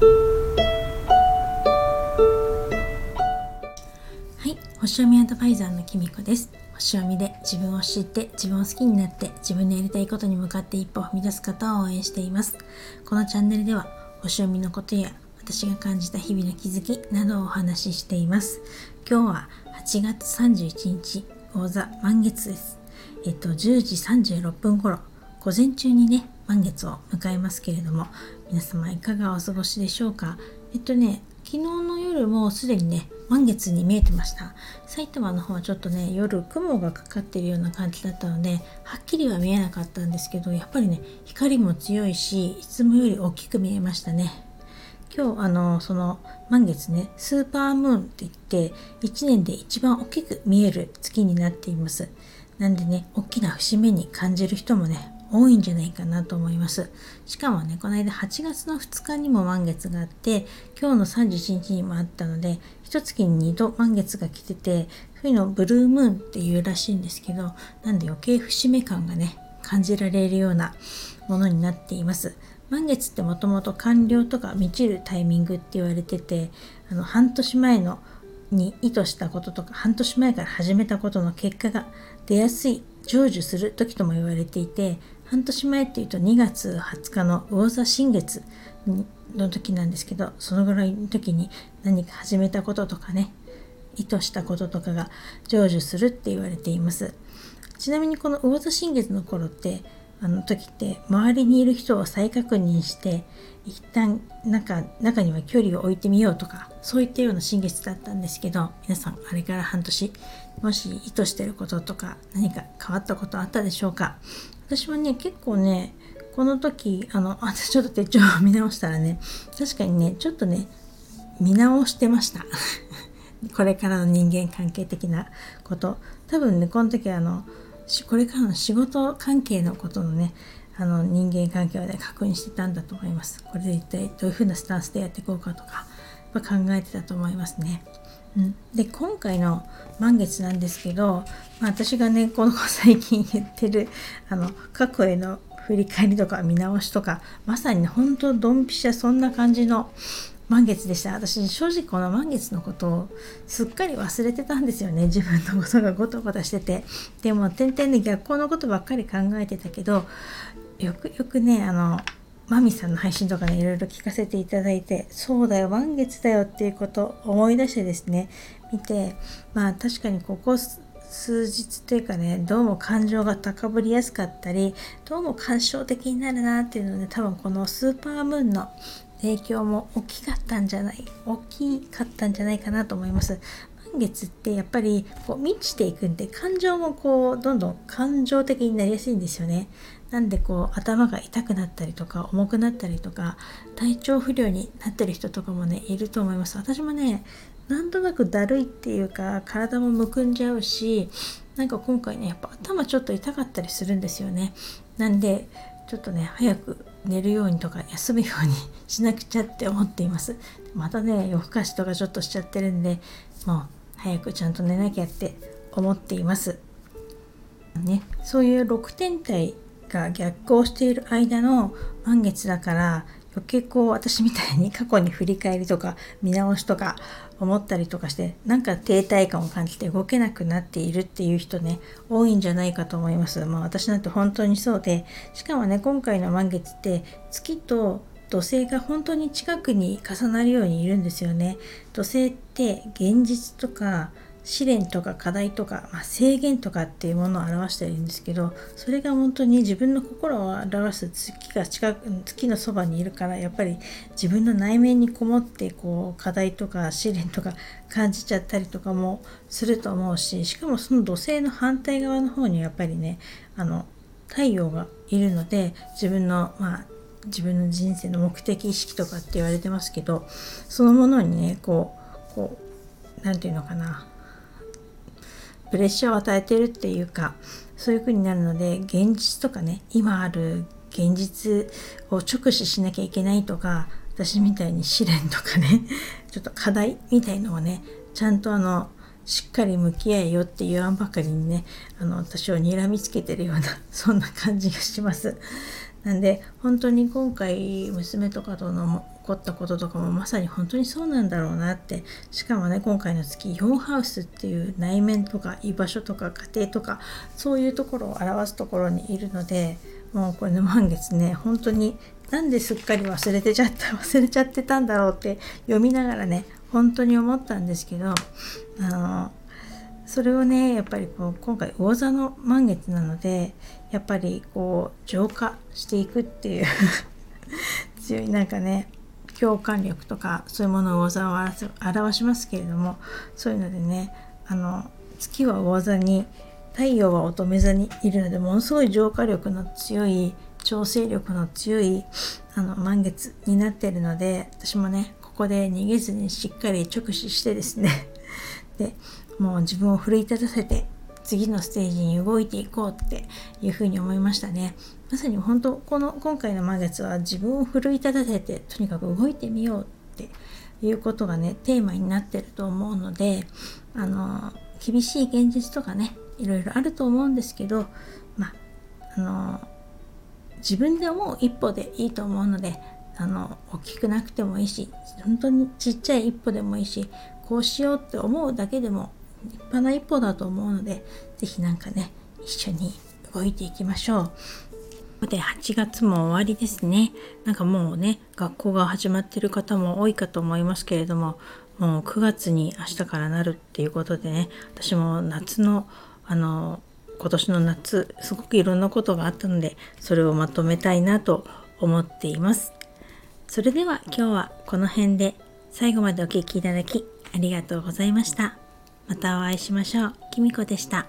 はい星読みアドバイザーのきみこです。星読みで自分を知って自分を好きになって自分のやりたいことに向かって一歩踏み出す方を応援しています。このチャンネルでは星読みのことや私が感じた日々の気づきなどをお話ししています。今日は8月31日講座満月です。えっと10時36分頃午前中にね満月を迎えますけれども皆様いかがお過ごしでしょうか？えっとね昨日の夜もすでにね満月に見えてました。埼玉の方はちょっとね夜雲がかかってるような感じだったのではっきりは見えなかったんですけどやっぱりね光も強いしいつもより大きく見えましたね。今日あのその満月ねスーパームーンって言って1年で一番大きく見える月になっています。なんでね大きな節目に感じる人もね多いんじゃないかなと思います。しかもね、この間8月の2日にも満月があって、今日の31日にもあったので、一月に2度満月が来てて、そういうのブルームーンっていうらしいんですけど、なんで余計節目感がね、感じられるようなものになっています。満月ってもともと完了とか満ちるタイミングって言われてて、あの半年前のに意図したこととか半年前から始めたことの結果が出やすい成就する時とも言われていて半年前っていうと2月20日の魚座新月の時なんですけどそのぐらいの時に何か始めたこととかね意図したこととかが成就するって言われています。ちなみにこの魚座新月の頃ってあの時って周りにいる人を再確認して一旦中中には距離を置いてみようとかそういったような新月だったんですけど皆さんあれから半年もし意図してることとか何か変わったことあったでしょうか？私はね結構ねこの時あの私ちょっと手帳を見直したらね確かにねちょっとね見直してました。これからの人間関係的なこと。多分ねこの時あのこれからの仕事関係のことのねあの人間関係をね確認してたんだと思います。これで一体どういう風なスタンスでやっていこうかとか考えてたと思いますね。うん、で今回の満月なんですけど、まあ、私がねこの最近言ってるあの過去への振り返りとか見直しとかまさに本当ドンピシャそんな感じの満月でした。私正直この満月のことをすっかり忘れてたんですよね。自分のことがごたごたしてて。でも点々で逆光のことばっかり考えてたけどよくよくねあのマミさんの配信とかねいろいろ聞かせていただいてそうだよ満月だよっていうことを思い出してですね見てまあ確かにここ数日というかねどうも感情が高ぶりやすかったりどうも感傷的になるなっていうので多分このスーパームーンの影響も大きかったんじゃない大きかったんじゃないかなと思います。月ってやっぱりこう満ちていくんで感情もこうどんどん感情的になりやすいんですよね。なんでこう頭が痛くなったりとか重くなったりとか体調不良になってる人とかもねいると思います。私もねなんとなくだるいっていうか体もむくんじゃうしなんか今回ねやっぱ頭ちょっと痛かったりするんですよね。なんでちょっとね早く寝るようにとか休むようにしなくちゃって思っています。またね夜更かしとかちょっとしちゃってるんでもう早くちゃんと寝なきゃって思っていますねそういう6天体が逆行している間の満月だから余計こう私みたいに過去に振り返りとか見直しとか思ったりとかしてなんか停滞感を感じて動けなくなっているっていう人ね多いんじゃないかと思います。まあ私なんて本当にそうでしかもね今回の満月って月と土星が本当に近くに重なるようにいるんですよね。土星って現実とか試練とか課題とか、まあ、制限とかっていうものを表しているんですけどそれが本当に自分の心を表す月が近く月のそばにいるからやっぱり自分の内面にこもってこう課題とか試練とか感じちゃったりとかもすると思うししかもその土星の反対側の方にやっぱりねあの太陽がいるので自分のまあ自分の人生の目的意識とかって言われてますけどそのものにねこうこう何て言うのかなプレッシャーを与えてるっていうかそういう風になるので現実とかね今ある現実を直視しなきゃいけないとか私みたいに試練とかね ちょっと課題みたいのをねちゃんとあのしっかり向き合えよって言わんばかりにねあの私を睨みつけてるようなそんな感じがします。なんで本当に今回娘とかとの起こったこととかもまさに本当にそうなんだろうなってしかもね今回の月4ハウスっていう内面とか居場所とか家庭とかそういうところを表すところにいるのでもうこれの満月ね本当になんですっかり忘れてちゃった 忘れちゃってたんだろうって読みながらね本当に思ったんですけどあのそれをねやっぱりこう今回魚座の満月なのでやっぱりこう浄化していくっていう 強いなんかね共感力とかそういうものを魚座を表しますけれどもそういうのでねあの月は魚座に太陽は乙女座にいるのでものすごい浄化力の強い調整力の強いあの満月になってるので私もねここで逃げずにしっかり直視してですね でもう自分を奮い立たせて次のステージに動いていこうっていうふうに思いましたね。まさに本当この今回の満月は自分を奮い立たせてとにかく動いてみようっていうことがねテーマになってると思うのであの厳しい現実とかねいろいろあると思うんですけどまああの自分で思う一歩でいいと思うのであの大きくなくてもいいし本当にちっちゃい一歩でもいいしこうしようって思うだけでも立派な一歩だと思うので是非何かね一緒に動いていきましょう。で8月も終わりですね。なんかもうね学校が始まってる方も多いかと思いますけれどももう9月に明日からなるっていうことでね私も夏のあの今年の夏すごくいろんなことがあったのでそれをまとめたいなと思っていますそれでは今日はこの辺で最後までお聴きいただきありがとうございましたまたお会いしましょう。きみこでした。